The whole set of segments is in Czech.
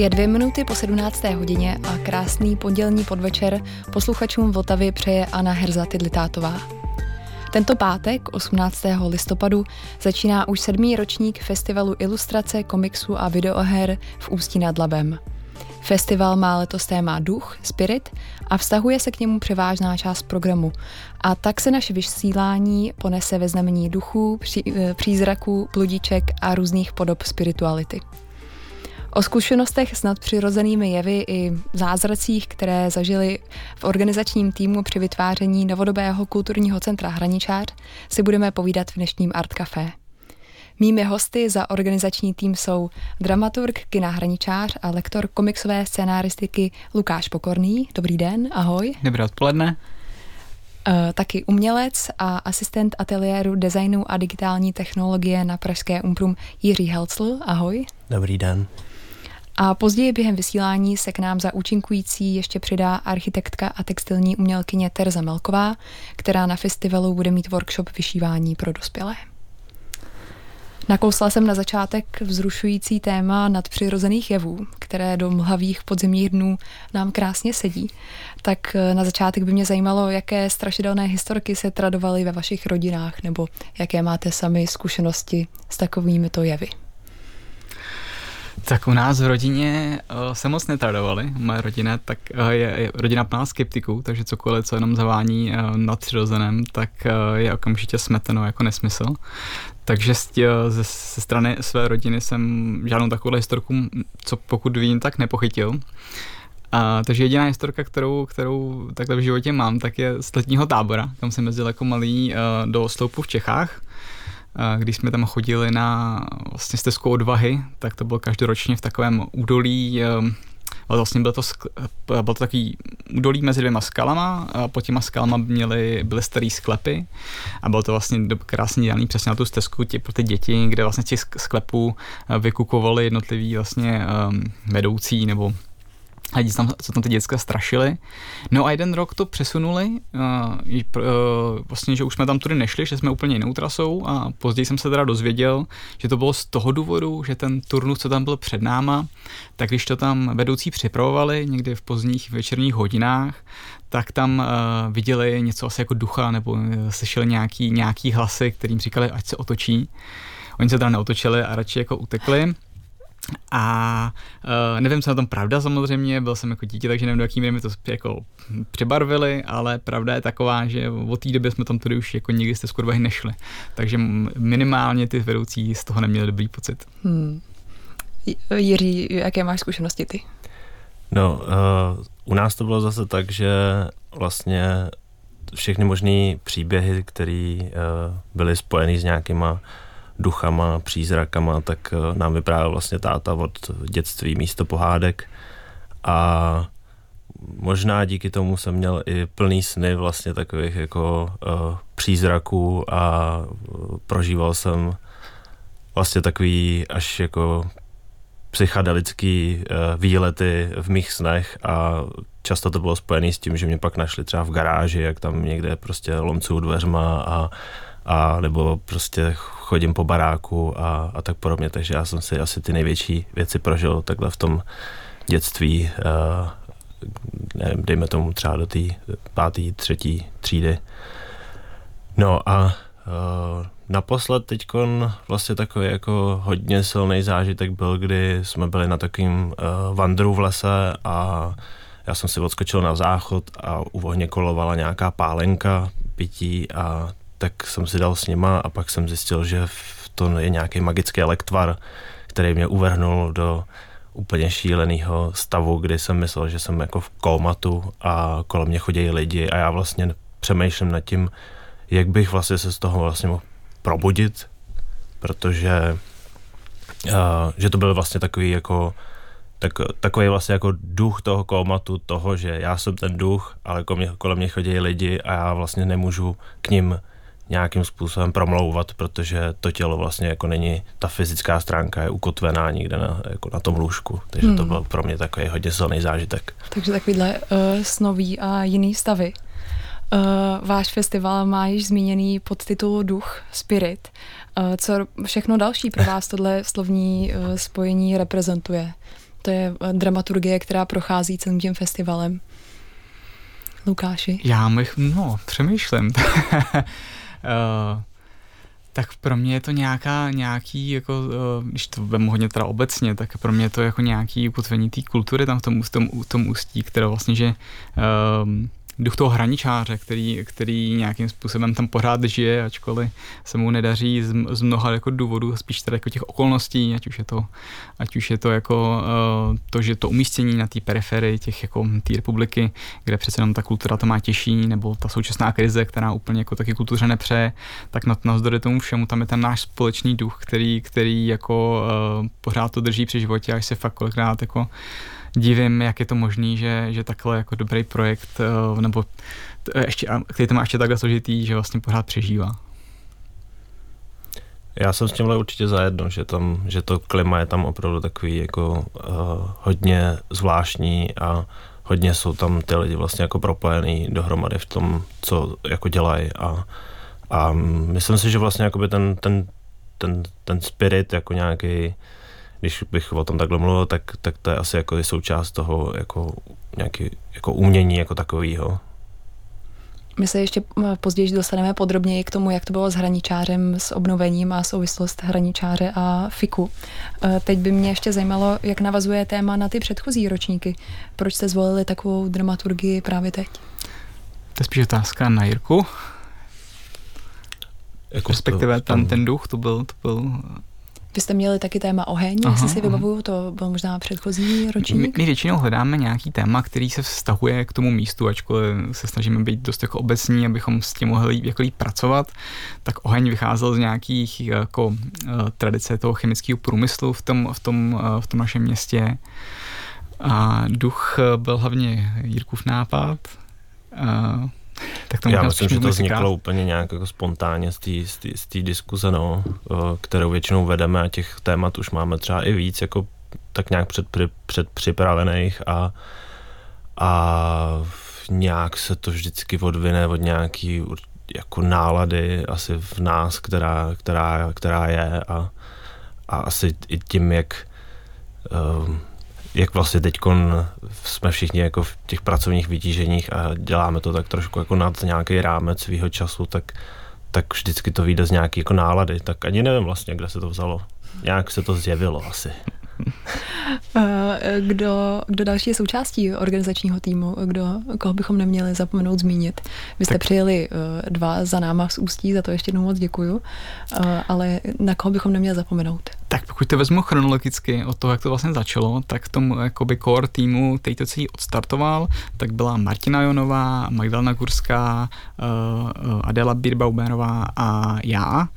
Je dvě minuty po 17. hodině a krásný pondělní podvečer posluchačům Vltavy přeje Anna Herza Tidlitátová. Tento pátek, 18. listopadu, začíná už sedmý ročník festivalu ilustrace, komiksu a videoher v Ústí nad Labem. Festival má letos téma duch, spirit a vztahuje se k němu převážná část programu. A tak se naše vysílání ponese ve znamení duchů, pří, eh, přízraků, bludiček a různých podob spirituality. O zkušenostech s nadpřirozenými jevy i zázracích, které zažili v organizačním týmu při vytváření novodobého kulturního centra Hraničář, si budeme povídat v dnešním Art Café. Mými hosty za organizační tým jsou dramaturg Kina Hraničář a lektor komiksové scénáristiky Lukáš Pokorný. Dobrý den, ahoj. Dobré odpoledne. Uh, taky umělec a asistent ateliéru designu a digitální technologie na Pražské Umprum Jiří Helcl. Ahoj. Dobrý den. A později během vysílání se k nám za účinkující ještě přidá architektka a textilní umělkyně Terza Melková, která na festivalu bude mít workshop vyšívání pro dospělé. Nakousla jsem na začátek vzrušující téma nadpřirozených jevů, které do mlhavých podzimních dnů nám krásně sedí. Tak eh, na začátek by mě zajímalo, jaké strašidelné historky se tradovaly ve vašich rodinách, nebo jaké máte sami zkušenosti s takovými to jevy. Tak u nás v rodině uh, se moc netradovali. Moje rodina tak, uh, je, je rodina plná skeptiků, takže cokoliv, co jenom zavání uh, nadpřirozeném, tak uh, je okamžitě smeteno jako nesmysl. Takže ze, ze strany své rodiny jsem žádnou takovou historku, co pokud vím, tak nepochytil. A, takže jediná historka, kterou, kterou takhle v životě mám, tak je z letního tábora, kam jsem jezdil jako malý do sloupu v Čechách když jsme tam chodili na vlastně stezku odvahy, tak to bylo každoročně v takovém údolí, ehm, vlastně bylo to, bylo to takový údolí mezi dvěma skalama a pod těma skalama měly, byly staré sklepy a bylo to vlastně krásně dělaný přesně na tu stezku tě, pro ty děti, kde vlastně těch sklepů eh, vykukovali jednotliví vlastně um, vedoucí nebo a tam, co tam ty děcka strašili. No a jeden rok to přesunuli, uh, uh, vlastně, že už jsme tam tudy nešli, že jsme úplně jinou trasou a později jsem se teda dozvěděl, že to bylo z toho důvodu, že ten turnus, co tam byl před náma, tak když to tam vedoucí připravovali někdy v pozdních večerních hodinách, tak tam uh, viděli něco asi jako ducha nebo uh, slyšeli nějaký, nějaký hlasy, kterým říkali, ať se otočí. Oni se teda neotočili a radši jako utekli. A uh, nevím, co na tom pravda samozřejmě, byl jsem jako dítě, takže nevím, do jaký míry mi to jako přibarvili, ale pravda je taková, že od té doby jsme tam tudy už jako nikdy jste skoro nešli. Takže minimálně ty vedoucí z toho neměli dobrý pocit. Hmm. Jiří, jaké máš zkušenosti ty? No, uh, u nás to bylo zase tak, že vlastně všechny možné příběhy, které uh, byly spojeny s nějakýma duchama, přízrakama, tak eh, nám vyprávěl vlastně táta od dětství místo pohádek. A možná díky tomu jsem měl i plný sny vlastně takových jako uh, přízraků a uh, prožíval jsem vlastně takový až jako psychedelický uh, výlety v mých snech a často to bylo spojené s tím, že mě pak našli třeba v garáži, jak tam někde prostě lomcuju dveřma a, a nebo prostě chodím po baráku a, a tak podobně, takže já jsem si asi ty největší věci prožil takhle v tom dětství, uh, nevím, dejme tomu třeba do té páté, třetí třídy. No a uh, naposled teď vlastně takový jako hodně silný zážitek byl, kdy jsme byli na takovým uh, vandru v lese a já jsem si odskočil na záchod a u ohně kolovala nějaká pálenka pití a tak jsem si dal s nima a pak jsem zjistil, že to je nějaký magický elektvar, který mě uvrhnul do úplně šíleného stavu, kdy jsem myslel, že jsem jako v komatu a kolem mě chodí lidi a já vlastně přemýšlím nad tím, jak bych vlastně se z toho vlastně mohl probudit, protože uh, že to byl vlastně takový jako tak, takový vlastně jako duch toho komatu, toho, že já jsem ten duch, ale kolem mě, kolem mě chodí lidi a já vlastně nemůžu k ním nějakým způsobem promlouvat, protože to tělo vlastně jako není, ta fyzická stránka je ukotvená někde na, jako na tom lůžku, takže hmm. to byl pro mě takový hodně silný zážitek. Takže takovýhle uh, snový a jiný stavy. Uh, váš festival má již zmíněný podtitul Duch, Spirit. Uh, co všechno další pro vás tohle slovní uh, spojení reprezentuje? To je eh, dramaturgie, která prochází celým tím festivalem. Lukáši? Já bych, no, přemýšlím. uh, tak pro mě je to nějaká, nějaký, jako, uh, když to vemu hodně teda obecně, tak pro mě je to jako nějaký ukotvení té kultury tam v tom, tom, tom ústí, které vlastně, že uh, duch toho hraničáře, který, který nějakým způsobem tam pořád žije, ačkoliv se mu nedaří z, z mnoha jako důvodů, spíš teda jako těch okolností, ať už je to, ať už je to jako uh, to, že to umístění na té periferii těch jako té republiky, kde přece jenom ta kultura to má těžší, nebo ta současná krize, která úplně jako taky kultuře nepře, tak na, navzdory tomu všemu tam je ten náš společný duch, který, který jako uh, pořád to drží při životě, až se fakt kolikrát jako divím, jak je to možný, že, že takhle jako dobrý projekt, eh, nebo ještě, který to má ještě takhle složitý, že vlastně pořád přežívá. Já jsem s tímhle určitě zajedno, že, tam, že to klima je tam opravdu takový jako uh, hodně zvláštní a hodně jsou tam ty lidi vlastně jako propojený dohromady v tom, co jako dělají a, a myslím si, že vlastně jakoby ten, ten, ten, ten spirit jako nějaký když bych o tom takhle mluvil, tak, tak to je asi jako součást toho jako nějaký jako umění jako takového. My se ještě později dostaneme podrobněji k tomu, jak to bylo s hraničářem, s obnovením a souvislost hraničáře a FIKu. E, teď by mě ještě zajímalo, jak navazuje téma na ty předchozí ročníky. Proč jste zvolili takovou dramaturgii právě teď? To je spíš otázka na Jirku. Jako Respektive ten, ten duch, to byl, to byl vy jste měli taky téma oheň, aha, jestli si vybavuju, to byl možná předchozí ročník. My, my většinou hledáme nějaký téma, který se vztahuje k tomu místu, ačkoliv se snažíme být dost jako obecní, abychom s tím mohli jako líp pracovat. Tak oheň vycházel z nějakých jako uh, tradice toho chemického průmyslu v tom, v tom, uh, v tom našem městě. A duch byl hlavně Jirkův nápad. Tak to Já myslím, že to vzniklo krát. úplně nějak jako spontánně z té diskuze, no, kterou většinou vedeme a těch témat už máme třeba i víc, jako tak nějak před, před připravených a, a nějak se to vždycky odvine od nějaký jako nálady asi v nás, která, která, která je a, a asi i tím, jak um, jak vlastně teď jsme všichni jako v těch pracovních vytíženích a děláme to tak trošku jako nad nějaký rámec svého času, tak, tak vždycky to vyjde z nějaké jako nálady. Tak ani nevím vlastně, kde se to vzalo. Nějak se to zjevilo asi. Eh, kdo, kdo další je součástí organizačního týmu? Kdo, koho bychom neměli zapomenout zmínit? Vy jste tak. přijeli eh, dva za náma z Ústí, za to ještě jednou moc děkuju, eh, ale na koho bychom neměli zapomenout? Tak pokud to vezmu chronologicky od toho, jak to vlastně začalo, tak tomu jakoby core týmu, který to celý odstartoval, tak byla Martina Jonová, Magdalena Gurská, Adela Birbauberová a já.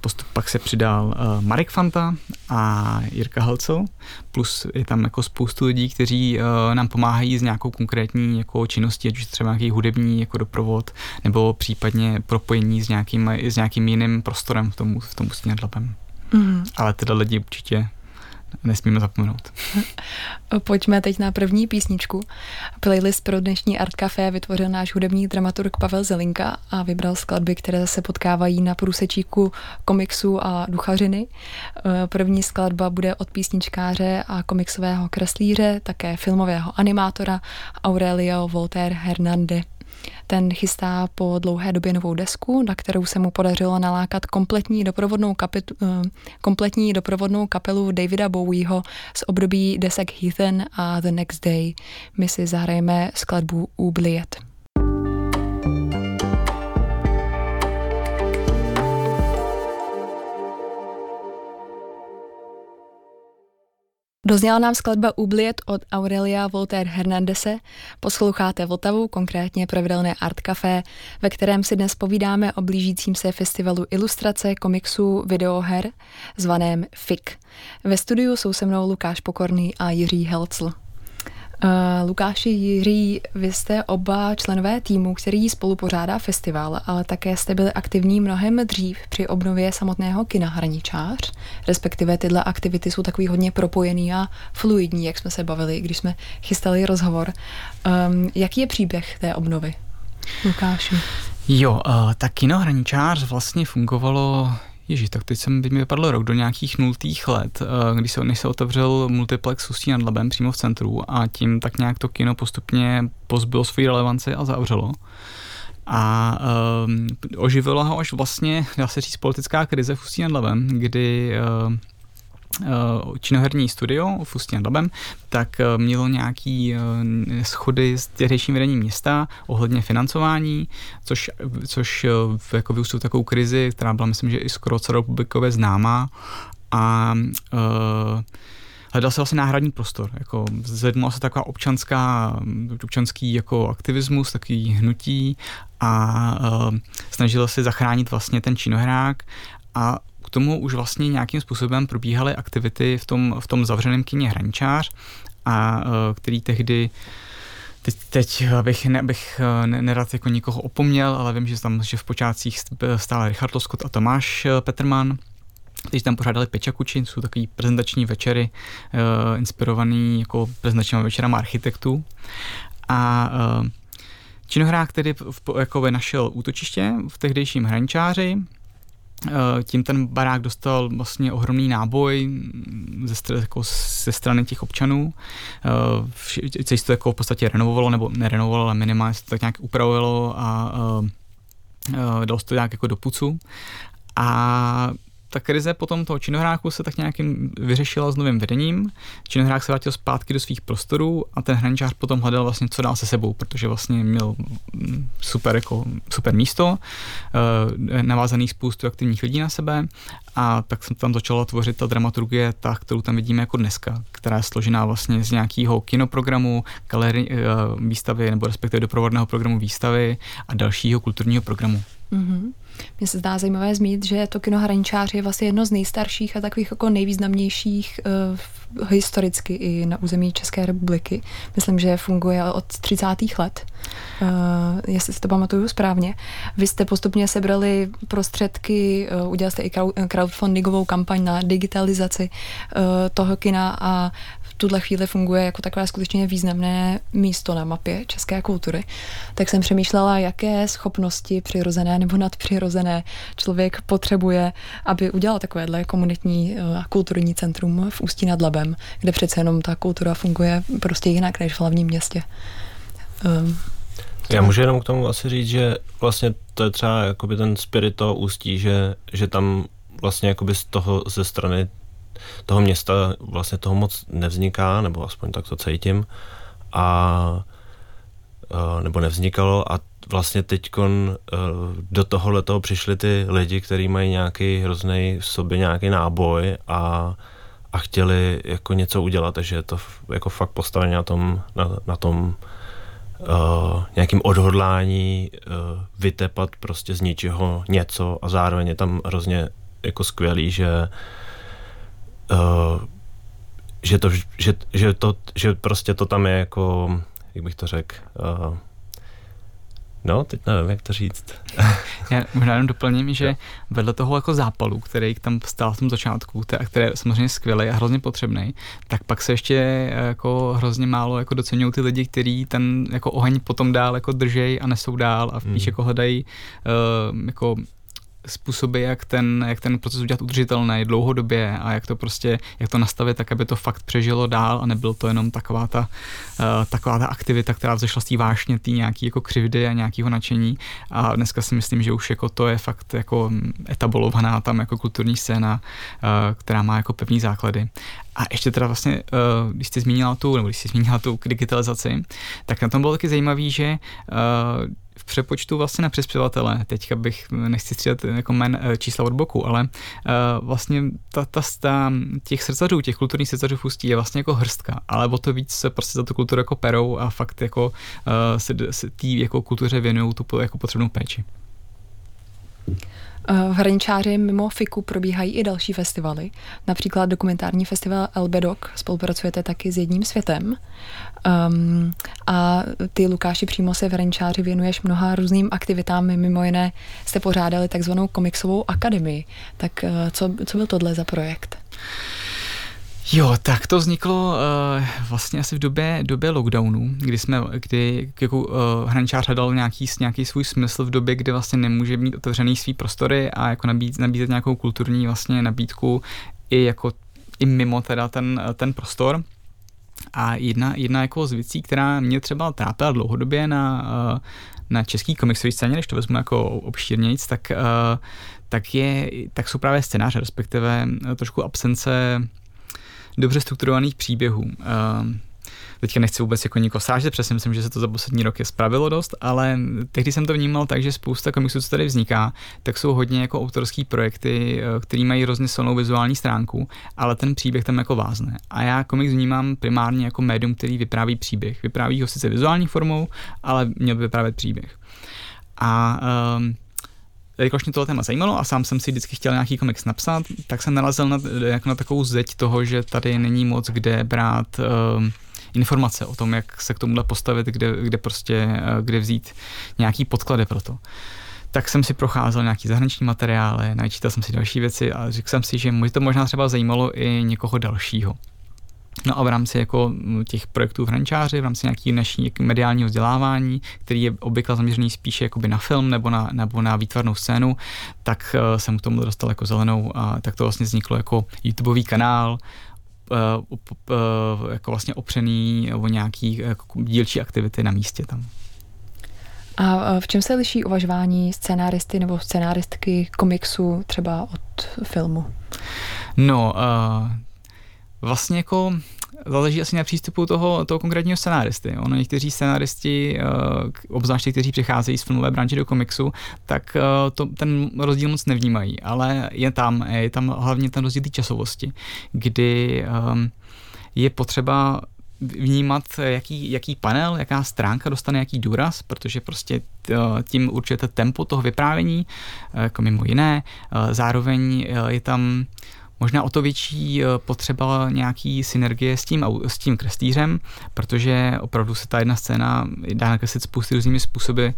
Postup pak se přidal Marek Fanta a Jirka Halcel, plus je tam jako spoustu lidí, kteří nám pomáhají s nějakou konkrétní jako činností, ať už třeba nějaký hudební jako doprovod, nebo případně propojení s nějakým, s nějakým jiným prostorem v tom, v tom Labem. Mm. Ale tyhle lidi určitě nesmíme zapomenout. Pojďme teď na první písničku. Playlist pro dnešní Art Café vytvořil náš hudební dramaturg Pavel Zelinka a vybral skladby, které se potkávají na průsečíku komiksu a duchařiny. První skladba bude od písničkáře a komiksového kreslíře, také filmového animátora Aurelio Voltaire Hernande. Ten chystá po dlouhé době novou desku, na kterou se mu podařilo nalákat kompletní doprovodnou, kapitu, eh, kompletní doprovodnou kapelu Davida Bowieho z období desek Heathen a The Next Day. My si zahrajeme skladbu Oubliet. Dozněla nám skladba Ubliet od Aurelia Voltaire Hernandese. Posloucháte Vltavu, konkrétně pravidelné Art Café, ve kterém si dnes povídáme o blížícím se festivalu ilustrace, komiksů, videoher, zvaném FIK. Ve studiu jsou se mnou Lukáš Pokorný a Jiří Helcl. Uh, Lukáši, Jiří, vy jste oba členové týmu, který spolu pořádá festival, ale také jste byli aktivní mnohem dřív při obnově samotného kina Hraničář, respektive tyhle aktivity jsou takový hodně propojený a fluidní, jak jsme se bavili, když jsme chystali rozhovor. Um, jaký je příběh té obnovy? Lukáši. Jo, uh, tak kino Hraničář vlastně fungovalo Ježíš, tak teď jsem, by mi vypadl rok do nějakých nultých let, kdy se, než se otevřel multiplex Ústí nad Labem přímo v centru a tím tak nějak to kino postupně pozbylo svoji relevanci a zavřelo. A um, oživila ho až vlastně, dá se říct, politická krize v Ústí nad Labem, kdy uh, činoherní studio v Ústí nad Labem, tak mělo nějaký schody s tehdejším vedením města ohledně financování, což, což jako vyústil takovou krizi, která byla, myslím, že i skoro celorepublikově známá a uh, hledal se vlastně náhradní prostor. Jako zvednula se taková občanská, občanský jako aktivismus, takový hnutí a uh, snažil se zachránit vlastně ten činohrák a k tomu už vlastně nějakým způsobem probíhaly aktivity v tom, v tom zavřeném kině Hraničář, a uh, který tehdy Teď, teď abych, ne, abych nerad jako nikoho opomněl, ale vím, že tam že v počátcích stále Richard Loskot a Tomáš Petrman, kteří tam pořádali Pečakuči, jsou takový prezentační večery, inspirovaný jako prezentačníma večerama architektů. A činohrák který v, jako našel útočiště v tehdejším hraničáři, tím ten barák dostal vlastně ohromný náboj ze, str- jako ze strany těch občanů. Se to jako v podstatě renovovalo, nebo nerenovovalo, ale minimálně se to tak nějak upravovalo a dalo se to nějak jako do pucu. A ta krize potom toho činohráku se tak nějakým vyřešila s novým vedením. Činohrák se vrátil zpátky do svých prostorů a ten hraničář potom hledal vlastně, co dál se sebou, protože vlastně měl mm, super, jako, super místo, eh, navázaný spoustu aktivních lidí na sebe a tak jsem tam začala tvořit ta dramaturgie, ta, kterou tam vidíme jako dneska, která je složená vlastně z nějakého kinoprogramu, galerii, eh, výstavy nebo respektive doprovodného programu výstavy a dalšího kulturního programu. Mm-hmm. Mně se zdá zajímavé zmínit, že to kino Hraničář je vlastně jedno z nejstarších a takových jako nejvýznamnějších uh, historicky i na území České republiky. Myslím, že funguje od 30. let, uh, jestli si to pamatuju správně. Vy jste postupně sebrali prostředky, uh, udělali jste i crowdfundingovou kampaň na digitalizaci uh, toho kina a tuhle chvíli funguje jako takové skutečně významné místo na mapě české kultury, tak jsem přemýšlela, jaké schopnosti přirozené nebo nadpřirozené člověk potřebuje, aby udělal takovéhle komunitní eh, a kulturní centrum v Ústí nad Labem, kde přece jenom ta kultura funguje prostě jinak než v hlavním městě. Um, já můžu jenom k tomu asi říct, že vlastně to je třeba jakoby ten spirit toho ústí, že, že tam vlastně jakoby z toho ze strany toho města vlastně toho moc nevzniká, nebo aspoň tak to cítím. A nebo nevznikalo. A vlastně teď e, do tohohle toho přišli ty lidi, kteří mají nějaký hrozný v sobě nějaký náboj a, a chtěli jako něco udělat, takže je to jako fakt postavené na tom, na, na tom uh, nějakým odhodlání uh, vytepat prostě z ničeho něco. A zároveň je tam hrozně jako skvělý, že uh, že, to, že, že, to, že prostě to tam je jako, jak bych to řekl, uh, No, teď nevím, jak to říct. Já možná jenom doplním, že vedle toho jako zápalu, který tam stál v tom začátku, a který je samozřejmě skvělý a hrozně potřebný, tak pak se ještě eh, jako hrozně málo jako docenují ty lidi, kteří ten jako oheň potom dál jako držej a nesou dál a spíš hmm. jako hledají uh, jako způsoby, jak ten, jak ten proces udělat udržitelný dlouhodobě a jak to prostě, jak to nastavit tak, aby to fakt přežilo dál a nebyl to jenom taková ta, uh, taková ta aktivita, která vzešla z té vášně, té nějaký jako křivdy a nějakého nadšení a dneska si myslím, že už jako to je fakt jako etablovaná tam jako kulturní scéna, uh, která má jako pevný základy. A ještě teda vlastně, uh, když jsi zmínila tu, nebo když jsi zmínila tu digitalizaci, tak na tom bylo taky zajímavý, že uh, v přepočtu vlastně na přispěvatele, teďka bych, nechci střídat jako men, eh, čísla od boku, ale uh, vlastně ta, ta, ta, těch srdcařů, těch kulturních srdcařů v Ústí je vlastně jako hrstka, ale o to víc se prostě za tu kulturu jako perou a fakt jako uh, se, se tý jako kultuře věnují tu jako potřebnou péči. V Hraničáři mimo FIKu probíhají i další festivaly, například dokumentární festival Elbedok, spolupracujete taky s jedním světem. Um, a ty, Lukáši, přímo se v Hraničáři věnuješ mnoha různým aktivitám, mimo jiné jste pořádali takzvanou komiksovou akademii. Tak uh, co, co byl tohle za projekt? Jo, tak to vzniklo uh, vlastně asi v době, době lockdownu, kdy jsme, kdy jako uh, hraničář hledal nějaký, nějaký svůj smysl v době, kdy vlastně nemůže mít otevřený svý prostory a jako nabít, nabízet nějakou kulturní vlastně nabídku i jako i mimo teda ten, ten prostor. A jedna, jedna jako z věcí, která mě třeba trápila dlouhodobě na, eh, na český komiksový scéně, když to vezmu jako obšírnějíc, tak, tak, je, tak jsou právě scénáře, respektive trošku absence dobře strukturovaných příběhů. Uh, teďka nechci vůbec jako nikoho srážet, přesně myslím, že se to za poslední rok je spravilo dost, ale tehdy jsem to vnímal tak, že spousta komiksů, co tady vzniká, tak jsou hodně jako autorský projekty, eh, který mají hrozně silnou vizuální stránku, ale ten příběh tam jako vázne. A já komiks vnímám primárně jako médium, který vypráví příběh. Vypráví ho sice vizuální formou, ale měl by vyprávět příběh. A um, jelikož mě tohle téma zajímalo a sám jsem si vždycky chtěl nějaký komiks napsat, tak jsem narazil na, jako na takovou zeď toho, že tady není moc kde brát uh, informace o tom, jak se k tomuhle postavit, kde, kde prostě, uh, kde vzít nějaký podklady pro to tak jsem si procházel nějaký zahraniční materiály, načítal jsem si další věci a řekl jsem si, že mě to možná třeba zajímalo i někoho dalšího. No a v rámci jako těch projektů v Hrančáři, v rámci nějaký naší mediálního vzdělávání, který je obvykle zaměřený spíše jakoby na film nebo na, nebo na výtvarnou scénu, tak uh, jsem k tomu dostal jako zelenou a tak to vlastně vzniklo jako YouTubeový kanál, uh, uh, jako vlastně opřený o nějaký jako dílčí aktivity na místě tam. A v čem se liší uvažování scénáristy nebo scénáristky komiksu třeba od filmu? No, uh, vlastně jako záleží asi na přístupu toho, toho konkrétního scenáristy. Ono někteří scenáristi, uh, obzvláště kteří přicházejí z filmové branže do komiksu, tak uh, to, ten rozdíl moc nevnímají, ale je tam, je tam hlavně ten rozdíl časovosti, kdy um, je potřeba vnímat, jaký, jaký panel, jaká stránka dostane jaký důraz, protože prostě tím určujete tempo toho vyprávění, jako mimo jiné. Zároveň je tam možná o to větší eh, potřeba nějaký synergie s tím, s tím kreslířem, protože opravdu se ta jedna scéna dá nakreslit spousty různými způsoby. Eh,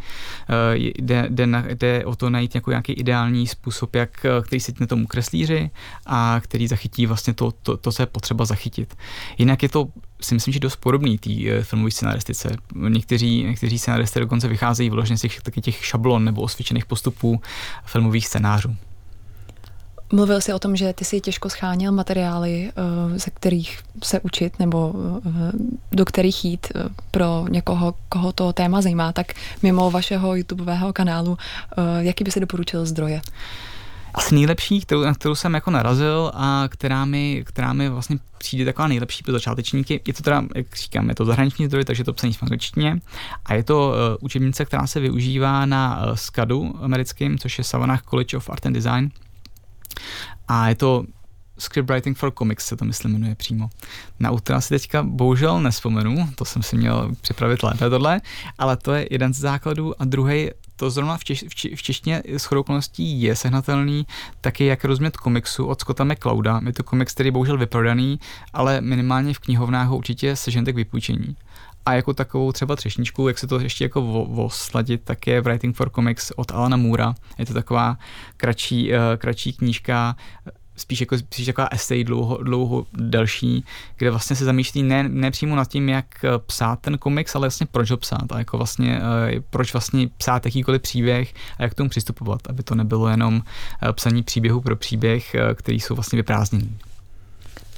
jde, jde, jde o to najít jako nějaký ideální způsob, jak, eh, který se tomu kreslíři a který zachytí vlastně to, to, to, co je potřeba zachytit. Jinak je to si myslím, že dost podobný té filmové scenaristice. Někteří, někteří scenaristé dokonce vycházejí vložně z těch, těch šablon nebo osvědčených postupů filmových scénářů. Mluvil jsi o tom, že ty si těžko scháněl materiály, eh, ze kterých se učit nebo eh, do kterých jít eh, pro někoho, koho to téma zajímá. Tak mimo vašeho YouTubeového kanálu, jaký by si doporučil zdroje? Asi nejlepší, kterou, na kterou jsem jako narazil a která mi, která mi vlastně přijde taková nejlepší pro začátečníky. Je to teda, jak říkám, je to zahraniční zdroj, takže to psaní v angličtině. A je to uh, učebnice, která se využívá na uh, SCADu americkým, což je Savannah College of Art and Design a je to Scriptwriting for Comics se to myslím jmenuje přímo. Na autora si teďka bohužel nespomenu, to jsem si měl připravit lépe tohle, ale to je jeden z základů a druhý to zrovna v, češ, v, či, v češtině s okolností je sehnatelný, taky jak rozumět komiksu od Scotta McClouda. Je to komiks, který je bohužel vyprodaný, ale minimálně v knihovnách ho určitě seženete k vypůjčení. A jako takovou třeba třešničku, jak se to ještě jako osladit, tak je Writing for Comics od Alana Moora. Je to taková kratší, uh, kratší knížka, spíš jako spíš taková esej dlouho, dlouho delší, kde vlastně se zamýšlí ne, ne přímo nad tím, jak eh, psát ten komiks, ale vlastně proč ho psát a jako vlastně uh, proč vlastně psát jakýkoliv příběh a jak k tomu přistupovat, aby to nebylo jenom psaní příběhu pro příběh, který jsou vlastně vyprázdněný.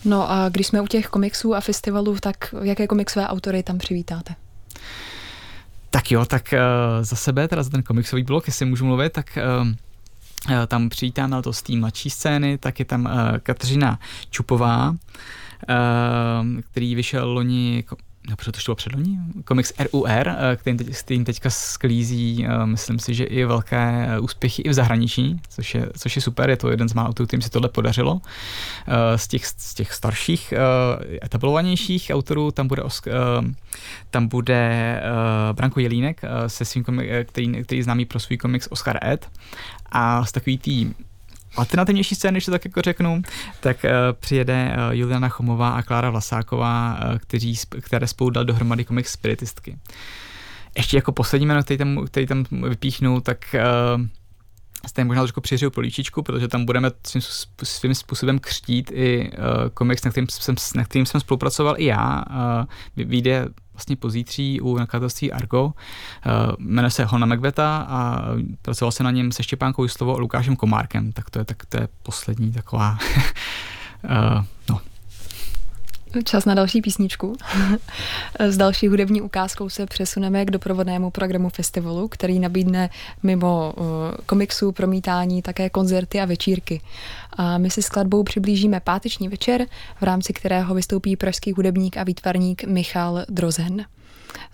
No a když jsme u těch komiksů a festivalů, tak jaké komiksové autory tam přivítáte? Tak jo, tak uh, za sebe, teda za ten komiksový blok, jestli můžu mluvit, tak uh, tam přivítáme to z té mladší scény, tak je tam uh, Kateřina Čupová, uh, který vyšel loni nebo to bylo předloni, komiks RUR, eh, kterým, teď, kterým teďka sklízí, eh, myslím si, že i velké eh, úspěchy i v zahraničí, což je, což je super, je to jeden z málo autorů, kterým se tohle podařilo. Z těch, z těch starších, etablovanějších autorů tam bude, tam bude Branko Jelínek se svým komik, který, který známý pro svůj komiks Oscar Ed. A z takový tý alternativnější scény, když to tak jako řeknu, tak uh, přijede uh, Juliana Chomová a Klára Vlasáková, uh, kteří, které spolu dal dohromady komik Spiritistky. Ještě jako poslední jméno, který tam, který tam vypíchnu, tak uh, Stejně možná trošku přihřeju políčičku, protože tam budeme svým, svým způsobem křtít i uh, komiks, na kterým, jsem, na kterým jsem spolupracoval i já. Uh, vyjde vlastně pozítří u nakladatelství Argo. Uh, jmenuje se Hona Macbeta a pracoval se na něm se Štěpánkou Juslovou a Lukášem Komárkem, tak to je, tak to je poslední taková uh, no, Čas na další písničku. S další hudební ukázkou se přesuneme k doprovodnému programu festivalu, který nabídne mimo uh, komiksů, promítání také koncerty a večírky. A my si skladbou přiblížíme páteční večer, v rámci kterého vystoupí pražský hudebník a výtvarník Michal Drozen.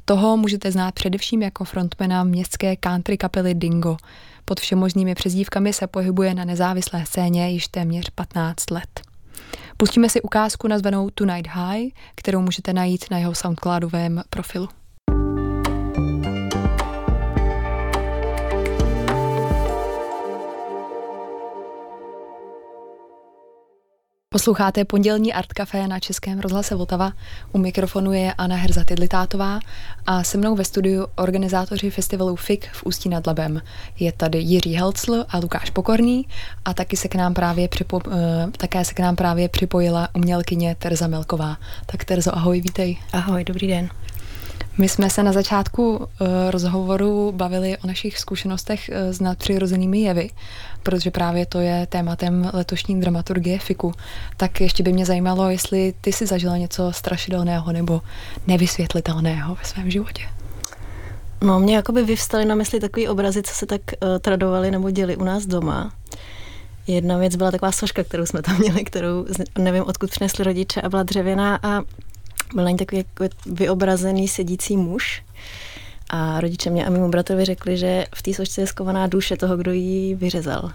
Toho můžete znát především jako frontmana městské country kapely Dingo. Pod všemožnými přezdívkami se pohybuje na nezávislé scéně již téměř 15 let. Pustíme si ukázku nazvanou Tonight High, kterou můžete najít na jeho Soundcloudovém profilu. Posloucháte pondělní Art Café na Českém rozhlase Vltava. U mikrofonu je Anna Herza Tidlitátová a se mnou ve studiu organizátoři festivalu FIK v Ústí nad Labem. Je tady Jiří Helcl a Lukáš Pokorný a taky se k nám právě, připo, uh, také se k nám právě připojila umělkyně Terza Melková. Tak Terzo, ahoj, vítej. Ahoj, dobrý den. My jsme se na začátku uh, rozhovoru bavili o našich zkušenostech uh, s nadpřirozenými jevy, protože právě to je tématem letošní dramaturgie FIKu. Tak ještě by mě zajímalo, jestli ty si zažila něco strašidelného nebo nevysvětlitelného ve svém životě. No, mě jakoby vyvstaly na mysli takový obrazy, co se tak uh, tradovaly nebo děli u nás doma. Jedna věc byla taková soška, kterou jsme tam měli, kterou nevím, odkud přinesli rodiče a byla dřevěná a byl na ní takový jako vyobrazený sedící muž. A rodiče mě a mému bratrovi řekli, že v té sošce je skovaná duše toho, kdo ji vyřezal.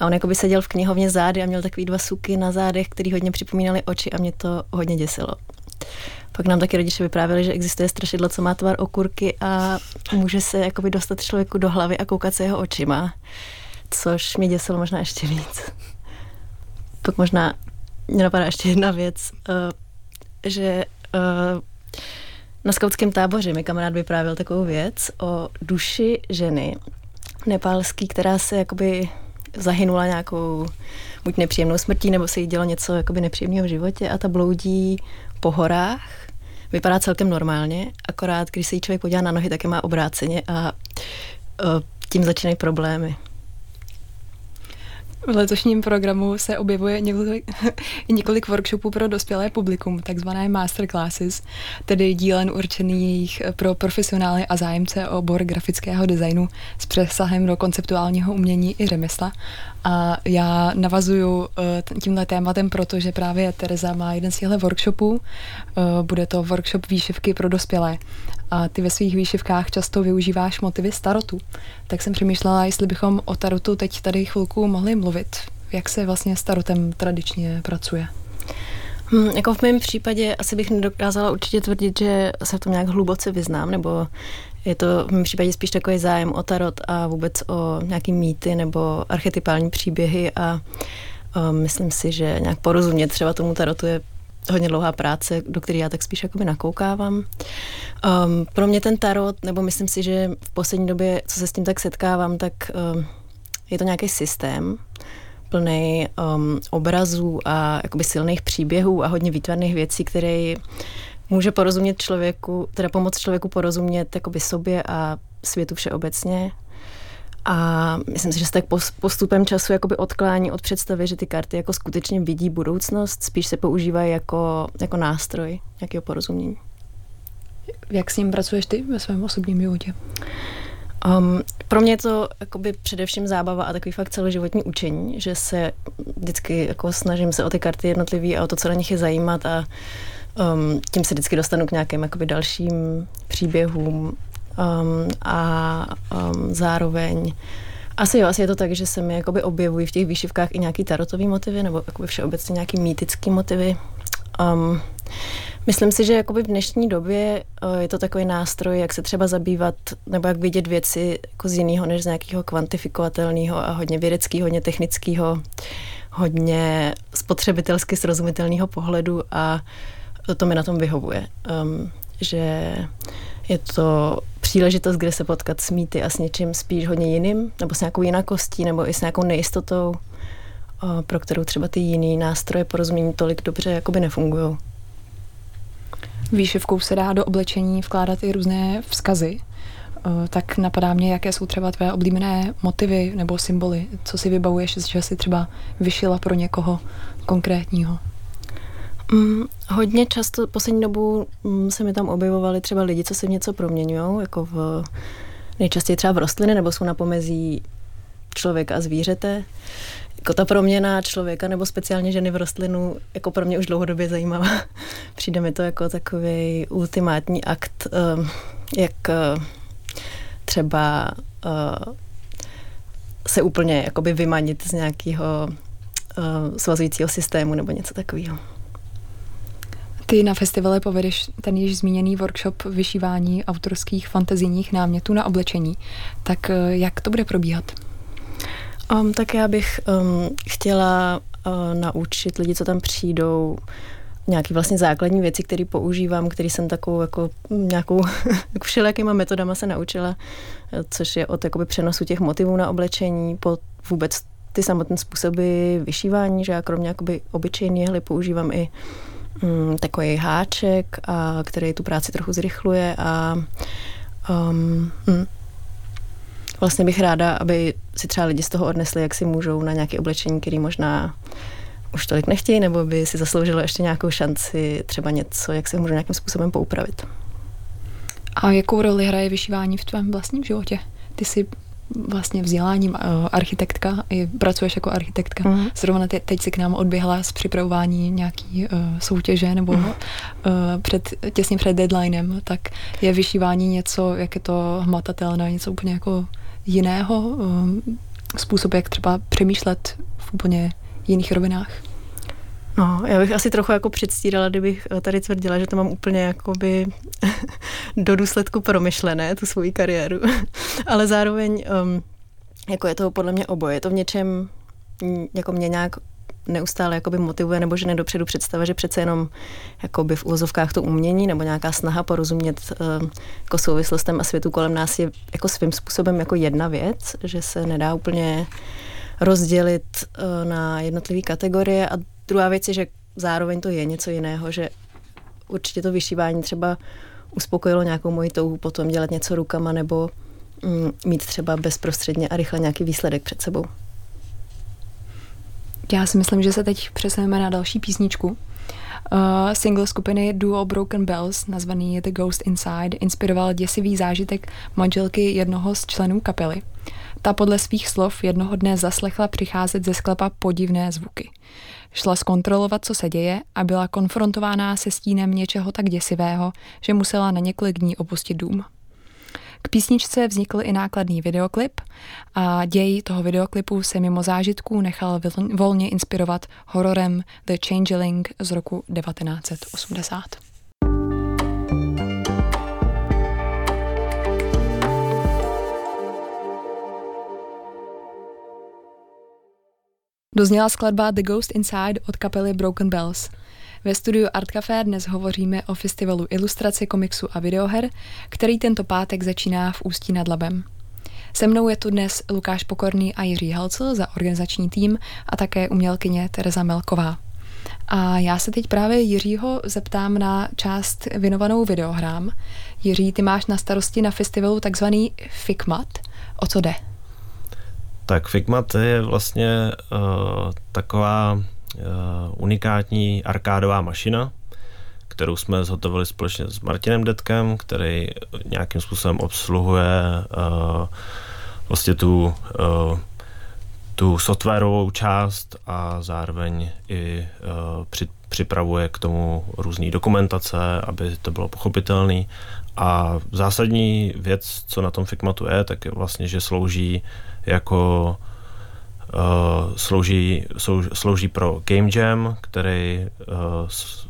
A on jako by seděl v knihovně zády a měl takový dva suky na zádech, který hodně připomínaly oči a mě to hodně děsilo. Pak nám taky rodiče vyprávěli, že existuje strašidlo, co má tvar okurky a může se jakoby dostat člověku do hlavy a koukat se jeho očima, což mě děsilo možná ještě víc. Pak možná mě napadá ještě jedna věc, eh, že uh, na skautském táboře mi kamarád vyprávěl takovou věc o duši ženy nepálský, která se jakoby zahynula nějakou buď nepříjemnou smrtí, nebo se jí dělo něco jakoby nepříjemného v životě a ta bloudí po horách, vypadá celkem normálně, akorát když se jí člověk podívá na nohy, tak je má obráceně a uh, tím začínají problémy. V letošním programu se objevuje několik, několik workshopů pro dospělé publikum, takzvané masterclasses, tedy dílen určených pro profesionály a zájemce o obor grafického designu s přesahem do konceptuálního umění i řemesla. A já navazuju eh, tímhle tématem, protože právě Tereza má jeden z těchto workshopů. Eh, bude to workshop výšivky pro dospělé a ty ve svých výšivkách často využíváš motivy starotu. Tak jsem přemýšlela, jestli bychom o tarotu teď tady chvilku mohli mluvit. Jak se vlastně s tarotem tradičně pracuje? Hmm, jako v mém případě asi bych nedokázala určitě tvrdit, že se v tom nějak hluboce vyznám, nebo je to v mém případě spíš takový zájem o tarot a vůbec o nějaký mýty nebo archetypální příběhy a um, myslím si, že nějak porozumět třeba tomu tarotu je hodně dlouhá práce, do které já tak spíš jakoby nakoukávám. Um, pro mě ten tarot, nebo myslím si, že v poslední době, co se s tím tak setkávám, tak um, je to nějaký systém, plný um, obrazů a jakoby silných příběhů a hodně výtvarných věcí, které může porozumět člověku, teda pomoct člověku porozumět jakoby sobě a světu všeobecně. A myslím si, že se tak postupem času jakoby odklání od představy, že ty karty jako skutečně vidí budoucnost, spíš se používají jako, jako nástroj nějakého porozumění. Jak s ním pracuješ ty ve svém osobním životě? Um, pro mě je to jakoby především zábava a takový fakt celoživotní učení, že se vždycky jako snažím se o ty karty jednotlivý a o to, co na nich je zajímat a um, tím se vždycky dostanu k nějakým jakoby dalším příběhům um, a um, zároveň asi jo, asi je to tak, že se mi jakoby objevují v těch výšivkách i nějaký tarotový motivy nebo jakoby všeobecně nějaký mýtický motivy. Um, myslím si, že jakoby v dnešní době uh, je to takový nástroj, jak se třeba zabývat nebo jak vidět věci jako z jiného než z nějakého kvantifikovatelného a hodně vědeckého, hodně technického, hodně spotřebitelsky srozumitelného pohledu a to mi na tom vyhovuje. Um, že je to příležitost, kde se potkat s mýty a s něčím spíš hodně jiným, nebo s nějakou jinakostí, nebo i s nějakou nejistotou, pro kterou třeba ty jiný nástroje porozumění tolik dobře jakoby nefungují. Výšivkou se dá do oblečení vkládat i různé vzkazy. Tak napadá mě, jaké jsou třeba tvé oblíbené motivy nebo symboly, co si vybavuješ, že si třeba vyšila pro někoho konkrétního. Mm, hodně často poslední dobu mm, se mi tam objevovali třeba lidi, co se něco proměňují, jako v, nejčastěji třeba v rostliny, nebo jsou na pomezí člověka a zvířete. Jako ta proměna člověka nebo speciálně ženy v rostlinu jako pro mě už dlouhodobě zajímavá. Přijde mi to jako takový ultimátní akt, ehm, jak eh, třeba eh, se úplně jakoby vymanit z nějakého eh, svazujícího systému nebo něco takového. Ty na festivale povedeš ten již zmíněný workshop vyšívání autorských fantazijních námětů na oblečení. Tak eh, jak to bude probíhat? Um, tak já bych um, chtěla uh, naučit lidi, co tam přijdou, nějaký vlastně základní věci, které používám, který jsem takovou jako nějakou jako všelijakýma metodama se naučila, eh, což je od jakoby přenosu těch motivů na oblečení po vůbec ty samotné způsoby vyšívání, že já kromě jakoby obyčejný jehly používám i mm, takový háček, a, který tu práci trochu zrychluje a um, mm, vlastně bych ráda, aby si třeba lidi z toho odnesli, jak si můžou na nějaké oblečení, který možná už tolik nechtějí, nebo by si zasloužilo ještě nějakou šanci třeba něco, jak se můžu nějakým způsobem poupravit. A jakou roli hraje vyšívání v tvém vlastním životě? Ty jsi vlastně vzděláním uh, architektka, i pracuješ jako architektka. Mm. Zrovna te, teď si k nám odběhla z připravování nějaký uh, soutěže nebo mm. uh, před, těsně před deadlinem, tak je vyšívání něco, jak je to hmatatelné, něco úplně jako jiného, uh, způsob, jak třeba přemýšlet v úplně jiných rovinách. No, já bych asi trochu jako předstírala, kdybych eh, tady tvrdila, že to mám úplně jakoby do důsledku promyšlené, tu svoji kariéru. Ale zároveň um, jako je to podle mě oboje. Je to v něčem jako mě nějak neustále jakoby motivuje nebo že nedopředu představa, že přece jenom jakoby v úvozovkách to umění nebo nějaká snaha porozumět uh, jako souvislostem a světu kolem nás je jako svým způsobem jako jedna věc, že se nedá úplně rozdělit uh, na jednotlivé kategorie a Druhá věc je, že zároveň to je něco jiného, že určitě to vyšívání třeba uspokojilo nějakou moji touhu potom dělat něco rukama nebo mm, mít třeba bezprostředně a rychle nějaký výsledek před sebou. Já si myslím, že se teď přesuneme na další písničku. Uh, single skupiny Duo Broken Bells, nazvaný The Ghost Inside, inspiroval děsivý zážitek manželky jednoho z členů kapely. Ta podle svých slov jednoho dne zaslechla přicházet ze sklepa podivné zvuky. Šla zkontrolovat, co se děje a byla konfrontována se stínem něčeho tak děsivého, že musela na několik dní opustit dům. K písničce vznikl i nákladný videoklip a děj toho videoklipu se mimo zážitků nechal volně inspirovat hororem The Changeling z roku 1980. Dozněla skladba The Ghost Inside od kapely Broken Bells. Ve studiu Art Café dnes hovoříme o festivalu ilustrace, komiksu a videoher, který tento pátek začíná v Ústí nad Labem. Se mnou je tu dnes Lukáš Pokorný a Jiří Halcel za organizační tým a také umělkyně Tereza Melková. A já se teď právě Jiřího zeptám na část věnovanou videohrám. Jiří, ty máš na starosti na festivalu takzvaný FICMAT. O co jde? Tak Figma je vlastně uh, taková uh, unikátní arkádová mašina, kterou jsme zhotovili společně s Martinem Detkem, který nějakým způsobem obsluhuje uh, vlastně tu, uh, tu softwarovou část a zároveň i uh, při, připravuje k tomu různé dokumentace, aby to bylo pochopitelné. A zásadní věc, co na tom Figmatu je, tak je vlastně, že slouží jako uh, slouží, slouží pro Game Jam, který uh,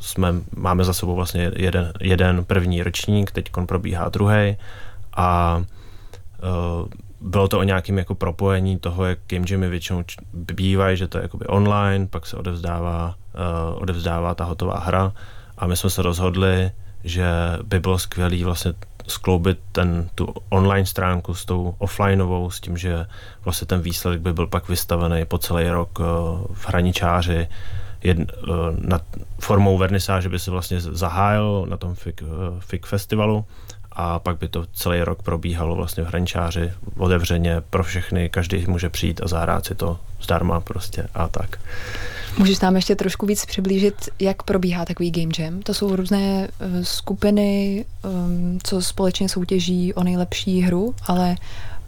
jsme, máme za sebou vlastně jeden, jeden první ročník, teď probíhá druhý a uh, bylo to o nějakém jako propojení toho, jak Game Jamy většinou bývají, že to je jakoby online, pak se odevzdává, uh, odevzdává ta hotová hra a my jsme se rozhodli, že by bylo skvělé vlastně skloubit ten, tu online stránku s tou offlineovou, s tím, že vlastně ten výsledek by byl pak vystavený po celý rok v hraničáři, jed, na formou vernisáže by se vlastně zahájil na tom FIG, FIG festivalu a pak by to celý rok probíhalo vlastně v hraničáři otevřeně pro všechny, každý může přijít a zahrát si to zdarma prostě a tak. Můžeš nám ještě trošku víc přiblížit, jak probíhá takový game jam? To jsou různé uh, skupiny, um, co společně soutěží o nejlepší hru, ale...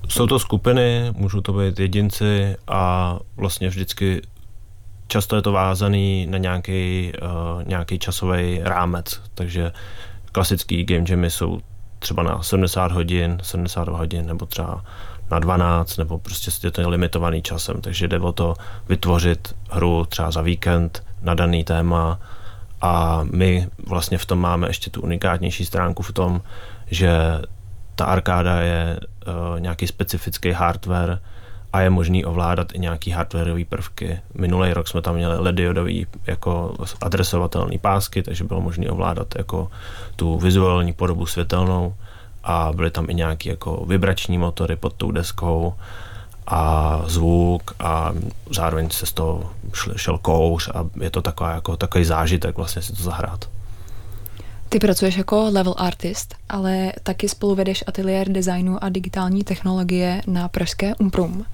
Jsou to skupiny, můžou to být jedinci a vlastně vždycky často je to vázaný na nějaký, uh, nějaký časový rámec, takže klasický game jamy jsou třeba na 70 hodin, 72 hodin, nebo třeba na 12, nebo prostě je to limitovaný časem, takže jde o to vytvořit hru třeba za víkend na daný téma a my vlastně v tom máme ještě tu unikátnější stránku v tom, že ta arkáda je uh, nějaký specifický hardware, a je možný ovládat i nějaký hardwareové prvky. Minulý rok jsme tam měli lediodový jako adresovatelný pásky, takže bylo možné ovládat jako tu vizuální podobu světelnou a byly tam i nějaké jako vibrační motory pod tou deskou a zvuk a zároveň se z toho šel kouř a je to taková, jako, takový zážitek vlastně si to zahrát. Ty pracuješ jako level artist, ale taky spolu vedeš ateliér designu a digitální technologie na pražské Umprum.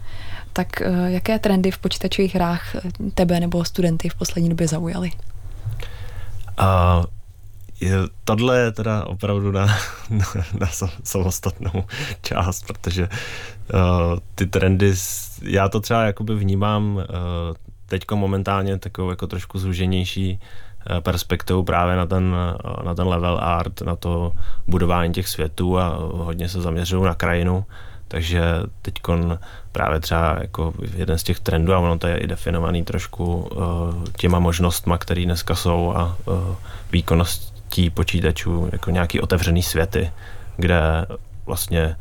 Tak eh, jaké trendy v počítačových hrách tebe nebo studenty v poslední době zaujaly? Uh, tohle je teda opravdu na, na, na samostatnou část, protože uh, ty trendy, já to třeba jakoby vnímám uh, teďko momentálně takovou jako trošku zúženější Eh, perspektivu právě na ten, eh, na ten level art, na to budování těch světů a hodně se zaměřují na krajinu, takže teď právě třeba jako jeden z těch trendů, a ono to je i definovaný trošku eh, těma možnostma, které dneska jsou a výkonností počítačů, jako nějaký otevřený světy, kde vlastně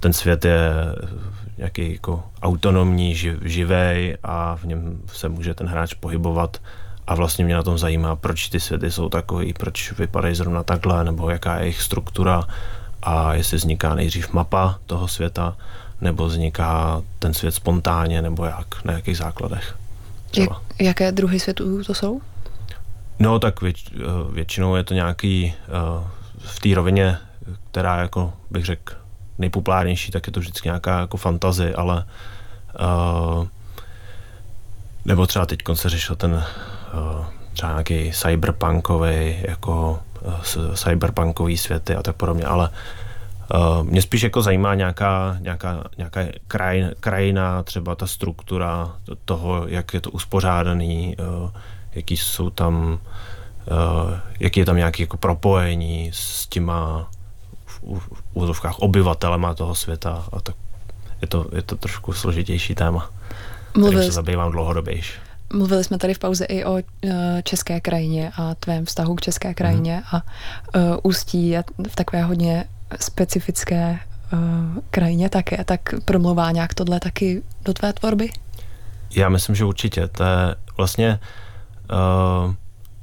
ten svět je nějaký jako autonomní, živej a v něm se může ten hráč pohybovat a vlastně mě na tom zajímá, proč ty světy jsou takový, proč vypadají zrovna takhle, nebo jaká je jejich struktura a jestli vzniká nejdřív mapa toho světa, nebo vzniká ten svět spontánně, nebo jak, na jakých základech. Jak, jaké druhy světů to jsou? No tak věč, eh, většinou je to nějaký uh, v té rovině, která jako bych řekl nejpopulárnější, tak je to vždycky nějaká jako fantazy, ale uh, nebo třeba teď se řešil ten Eh, třeba nějaký cyberpunkový, jako eh, cyberpunkový světy a tak podobně, ale Uh, mě spíš jako zajímá nějaká, nějaká, nějaká kraj, krajina, třeba ta struktura toho, jak je to uspořádaný, uh, jaký jsou tam, uh, jaký je tam nějaké jako propojení s těma v, úzovkách obyvatelema toho světa a tak je to, je to trošku složitější téma, Mluvil... kterým se zabývám dlouhodobější. Mluvili jsme tady v pauze i o uh, české krajině a tvém vztahu k české krajině mm. a uh, ústí v takové hodně specifické uh, krajině také, tak promluvá nějak tohle taky do tvé tvorby? Já myslím, že určitě. To je vlastně uh,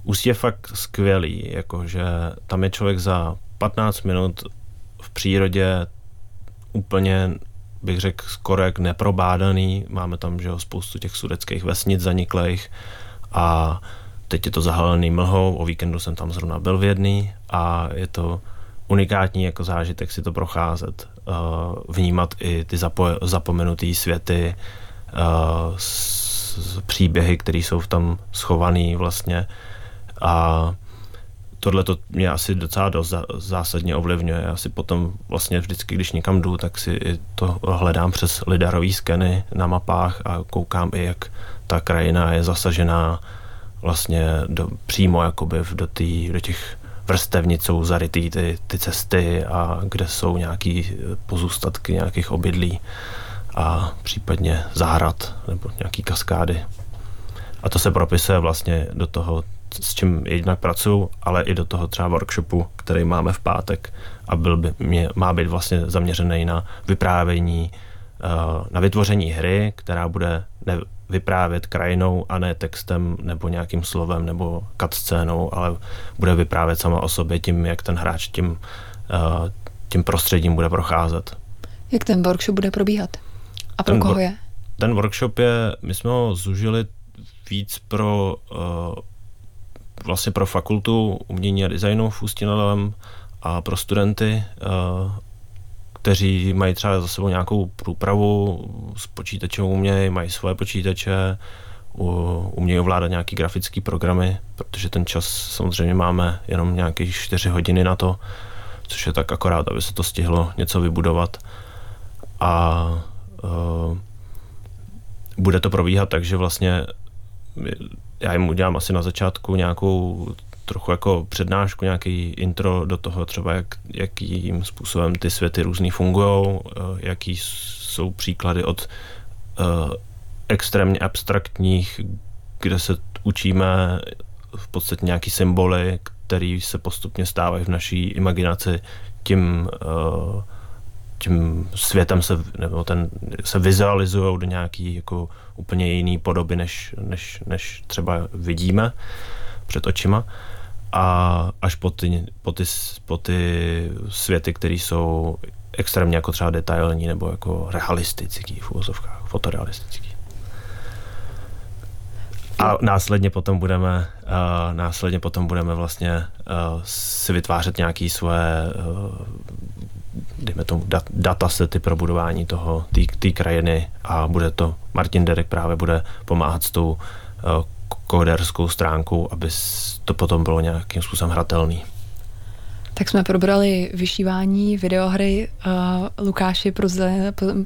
Ústí je fakt skvělý, jakože tam je člověk za 15 minut v přírodě úplně bych řekl, skoro jak neprobádaný. Máme tam že jo, spoustu těch sudeckých vesnic zaniklých a teď je to zahalený mlhou, o víkendu jsem tam zrovna byl v jedný a je to unikátní jako zážitek si to procházet, uh, vnímat i ty zapo- zapomenutý světy, uh, s, příběhy, které jsou tam schované vlastně a tohle to mě asi docela dost zásadně ovlivňuje. Já si potom vlastně vždycky, když někam jdu, tak si to hledám přes lidarový skeny na mapách a koukám i, jak ta krajina je zasažená vlastně do, přímo jakoby do, tý, do těch vrstevnic jsou zarytý ty, ty cesty a kde jsou nějaký pozůstatky nějakých obydlí a případně zahrad nebo nějaký kaskády. A to se propisuje vlastně do toho s čím jednak pracuju, ale i do toho třeba workshopu, který máme v pátek a byl by, mě, má být vlastně zaměřený na vyprávění, uh, na vytvoření hry, která bude ne, vyprávět krajinou a ne textem nebo nějakým slovem nebo cutscénou, ale bude vyprávět sama o sobě tím, jak ten hráč tím uh, tím prostředím bude procházet. Jak ten workshop bude probíhat? A pro ten, koho je? Ten workshop je, my jsme ho zužili víc pro uh, vlastně pro fakultu umění a designu v Ústí a pro studenty, uh, kteří mají třeba za sebou nějakou průpravu s počítačem umějí, mají svoje počítače, umějí ovládat nějaký grafický programy, protože ten čas samozřejmě máme jenom nějaké 4 hodiny na to, což je tak akorát, aby se to stihlo něco vybudovat. A bude to probíhat tak, že vlastně já jim udělám asi na začátku nějakou trochu jako přednášku, nějaký intro do toho třeba, jak, jakým způsobem ty světy různý fungují, eh, jaký jsou příklady od uh, extrémně abstraktních, kde se učíme v podstatě nějaký symboly, který se postupně stávají v naší imaginaci tím, uh, tím světem se, nebo ten, se vizualizují do nějaký jako úplně jiný podoby, než, než, než třeba vidíme před očima. A až po ty, po ty, po ty světy, které jsou extrémně jako třeba detailní nebo jako realistický v úvozovkách, fotorealistický. A následně potom budeme, uh, následně potom budeme vlastně uh, si vytvářet nějaké svoje uh, dejme tomu dat, datasety pro budování toho, té krajiny a bude to, Martin Derek právě bude pomáhat s tou uh, kóderskou stránkou, aby to potom bylo nějakým způsobem hratelný. Tak jsme probrali vyšívání, videohry. Uh, Lukáši,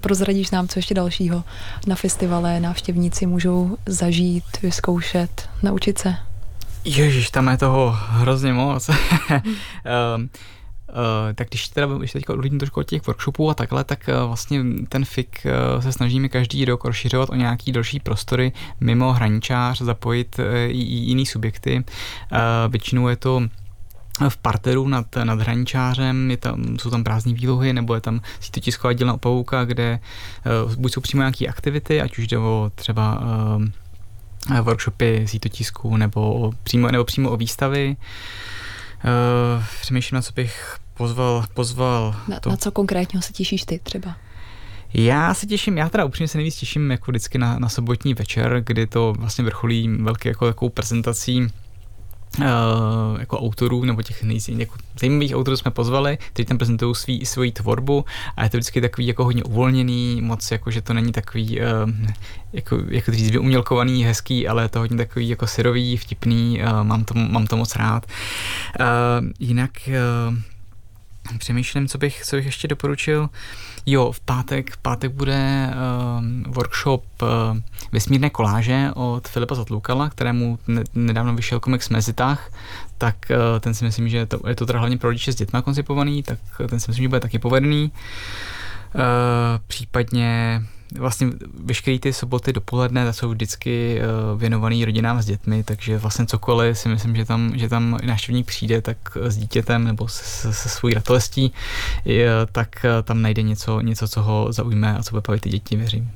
prozradíš nám, co ještě dalšího na festivale návštěvníci můžou zažít, vyzkoušet, naučit se? Ježíš, tam je toho hrozně moc. um, Uh, tak když teda když teďka odlídnu trošku od těch workshopů a takhle, tak uh, vlastně ten FIK uh, se snažíme každý rok rozšiřovat o nějaký další prostory mimo hraničář, zapojit i, i jiný subjekty. Většinou je to v parteru nad, nad hraničářem, je tam, jsou tam prázdné výlohy, nebo je tam sítotisková dílna opavouka, kde uh, buď jsou přímo nějaké aktivity, ať už jde o třeba uh, workshopy sítotisku, nebo přímo, nebo přímo o výstavy. Uh, přemýšlím, na co bych pozval. pozval na, to. na co konkrétního se těšíš ty třeba? Já se těším, já teda upřímně se nejvíc těším jako vždycky na, na sobotní večer, kdy to vlastně vrcholí velké jako takovou prezentací Uh, jako autorů nebo těch nejzajímavějších jako zajímavých autorů jsme pozvali, kteří tam prezentují svý, svoji tvorbu a je to vždycky takový jako hodně uvolněný, moc jako, že to není takový uh, jako, jako říct, umělkovaný, hezký, ale je to hodně takový jako syrový, vtipný, uh, mám, to, mám to moc rád. Jinak Přemýšlím, co bych, co bych ještě doporučil. Jo, v pátek, pátek bude uh, workshop uh, Vesmírné koláže od Filipa Zatlukala, kterému ne, nedávno vyšel komiks Mezitách, tak uh, ten si myslím, že to, je to teda hlavně pro rodiče s dětmi koncipovaný, tak ten si myslím, že bude taky povedný. Uh, případně vlastně veškeré ty soboty dopoledne jsou vždycky uh, věnovaný rodinám s dětmi, takže vlastně cokoliv si myslím, že tam, že tam návštěvník přijde, tak s dítětem nebo se, se svojí ratolestí, tak uh, tam najde něco, něco, co ho zaujme a co bude bavit ty děti, věřím.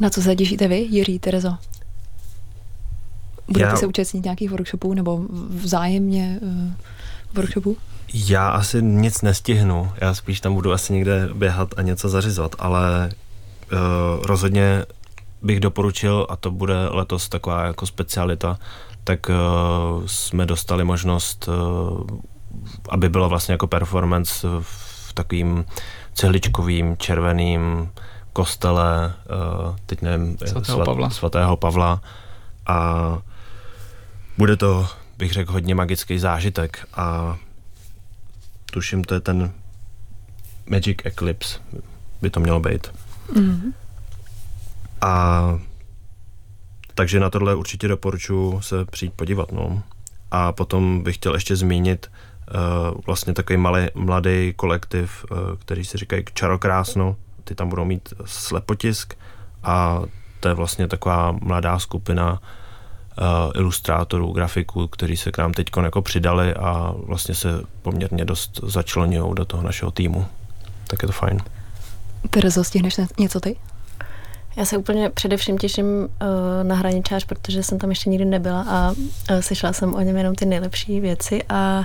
Na co se těšíte vy, Jiří, Terezo? Budete Já... se účastnit nějakých workshopů nebo vzájemně uh, workshopů? Já asi nic nestihnu, já spíš tam budu asi někde běhat a něco zařizovat, ale rozhodně bych doporučil, a to bude letos taková jako specialita, tak uh, jsme dostali možnost, uh, aby bylo vlastně jako performance v takovým cihličkovým, červeným kostele, uh, teď nevím, svatého, svat, Pavla. svatého Pavla a bude to, bych řekl, hodně magický zážitek a tuším, to je ten Magic Eclipse, by to mělo být. Mm-hmm. A takže na tohle určitě doporučuji se přijít podívat. No. A potom bych chtěl ještě zmínit uh, vlastně takový malý, mladý kolektiv, uh, který si říkají Čarokrásno. Ty tam budou mít slepotisk a to je vlastně taková mladá skupina uh, ilustrátorů, grafiků, kteří se k nám teď jako přidali a vlastně se poměrně dost začlenují do toho našeho týmu. Tak je to fajn. Terezo, stihneš něco ty? Já se úplně především těším uh, na hraničář, protože jsem tam ještě nikdy nebyla a uh, slyšela jsem o něm jenom ty nejlepší věci a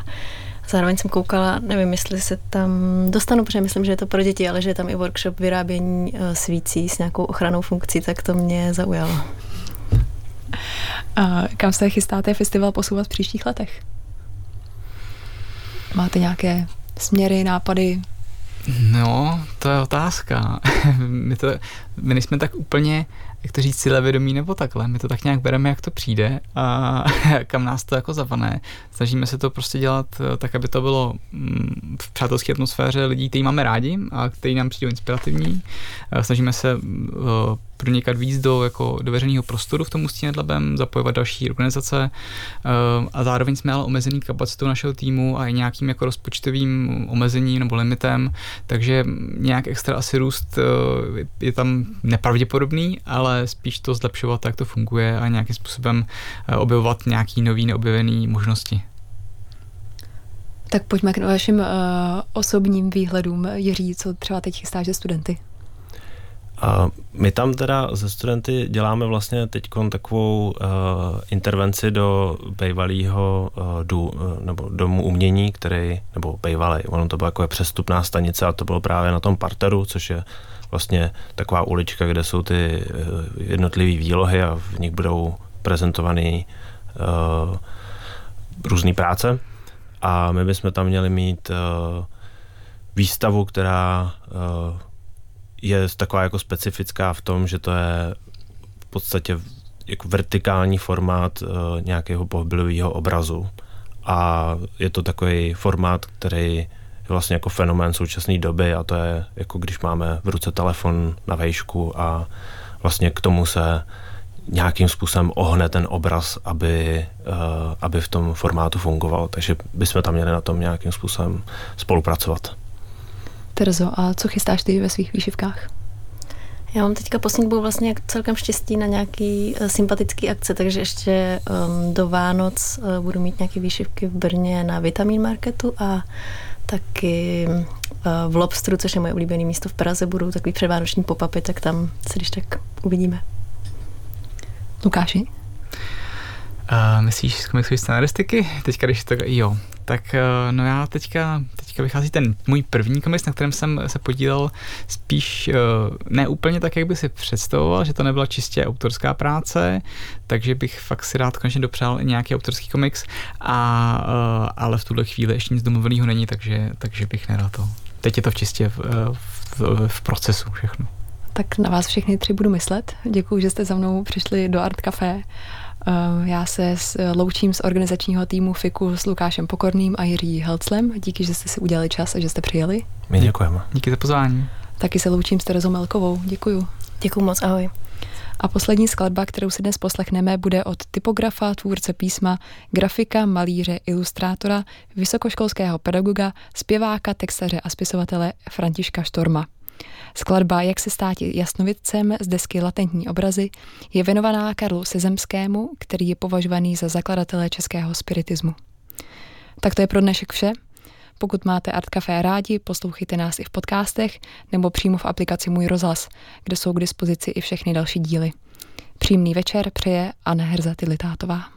Zároveň jsem koukala, nevím, jestli se tam dostanu, protože myslím, že je to pro děti, ale že je tam i workshop vyrábění eh, svící s nějakou ochranou funkcí, tak to mě zaujalo. A kam se chystáte festival posouvat v příštích letech? Máte nějaké směry, nápady? No, to je otázka. my, to, my nejsme tak úplně jak to říct, vědomí nebo takhle. My to tak nějak bereme, jak to přijde a kam nás to jako zavané. Snažíme se to prostě dělat eh, tak, aby to bylo mm, v přátelské atmosféře lidí, kteří máme rádi a kteří nám přijdou inspirativní. Eh, snažíme se eh, pronikat víc do, jako, do veřejného prostoru v tom Ústí nad Labem, zapojovat další organizace a zároveň jsme ale omezený kapacitou našeho týmu a i nějakým jako rozpočtovým omezením nebo limitem, takže nějak extra asi růst je tam nepravděpodobný, ale spíš to zlepšovat, jak to funguje a nějakým způsobem eh, objevovat nějaký nový neobjevený možnosti. Tak pojďme k vašim uh, osobním výhledům. Jiří, co třeba teď chystáš ze studenty? A my tam teda ze studenty děláme vlastně teď takovou uh, intervenci do bývalého uh, dů, uh, nebo domu umění, který, nebo bývalý, ono to byla jako přestupná stanice a to bylo právě na tom parteru, což je vlastně taková ulička, kde jsou ty eh, jednotlivé výlohy a v nich budou prezentované uh, různé práce. A my bychom tam měli mít uh, výstavu, která uh, je taková jako specifická v tom, že to je v podstatě jako vertikální formát uh, nějakého pohybového obrazu. A je to takový formát, který vlastně jako fenomén současné doby a to je jako když máme v ruce telefon na vejšku a vlastně k tomu se nějakým způsobem ohne ten obraz, aby, uh, aby v tom formátu fungoval. Takže bychom tam měli na tom nějakým způsobem spolupracovat. Terzo, a co chystáš ty ve svých výšivkách? Já mám teďka poslední dobou vlastně celkem štěstí na nějaký uh, sympatický akce, takže ještě um, do Vánoc uh, budu mít nějaké výšivky v Brně na Vitamin Marketu a taky eh, v Lobstru, což je moje oblíbené místo v Praze, budou takový předvánoční popapy, tak tam se když tak uvidíme. Lukáši? Uh, myslíš z komiksové scenaristiky? Teďka, když to, jo, tak uh, no já teďka, teďka vychází ten můj první komiks, na kterém jsem se podílel spíš uh, ne úplně tak, jak by si představoval, že to nebyla čistě autorská práce, takže bych fakt si rád konečně dopřál nějaký autorský komiks, a, uh, ale v tuhle chvíli ještě nic domluveného není, takže, takže bych nerad to. Teď je to v čistě v, v, v procesu všechno. Tak na vás všechny tři budu myslet. Děkuji, že jste za mnou přišli do Art Café. Eh, já se loučím z organizačního týmu FIKu s Lukášem Pokorným a Jiří Helclem. Díky, že jste si udělali čas a že jste přijeli. My děkujeme. Díky za pozvání. Taky se loučím s Terezou Melkovou. Děkuju. Děkuji moc, ahoj. A poslední skladba, kterou si dnes poslechneme, bude od typografa, tvůrce písma, grafika, malíře, ilustrátora, vysokoškolského pedagoga, zpěváka, textaře a spisovatele Františka Štorma. Skladba Jak se stát jasnovidcem z desky Latentní obrazy je věnovaná Karlu Sezemskému, který je považovaný za zakladatele českého spiritismu. Tak to je pro dnešek vše. Pokud máte Art Café rádi, poslouchejte nás i v podcastech nebo přímo v aplikaci Můj rozhlas, kde jsou k dispozici i všechny další díly. Příjemný večer přeje Anna Herza Tilitátová.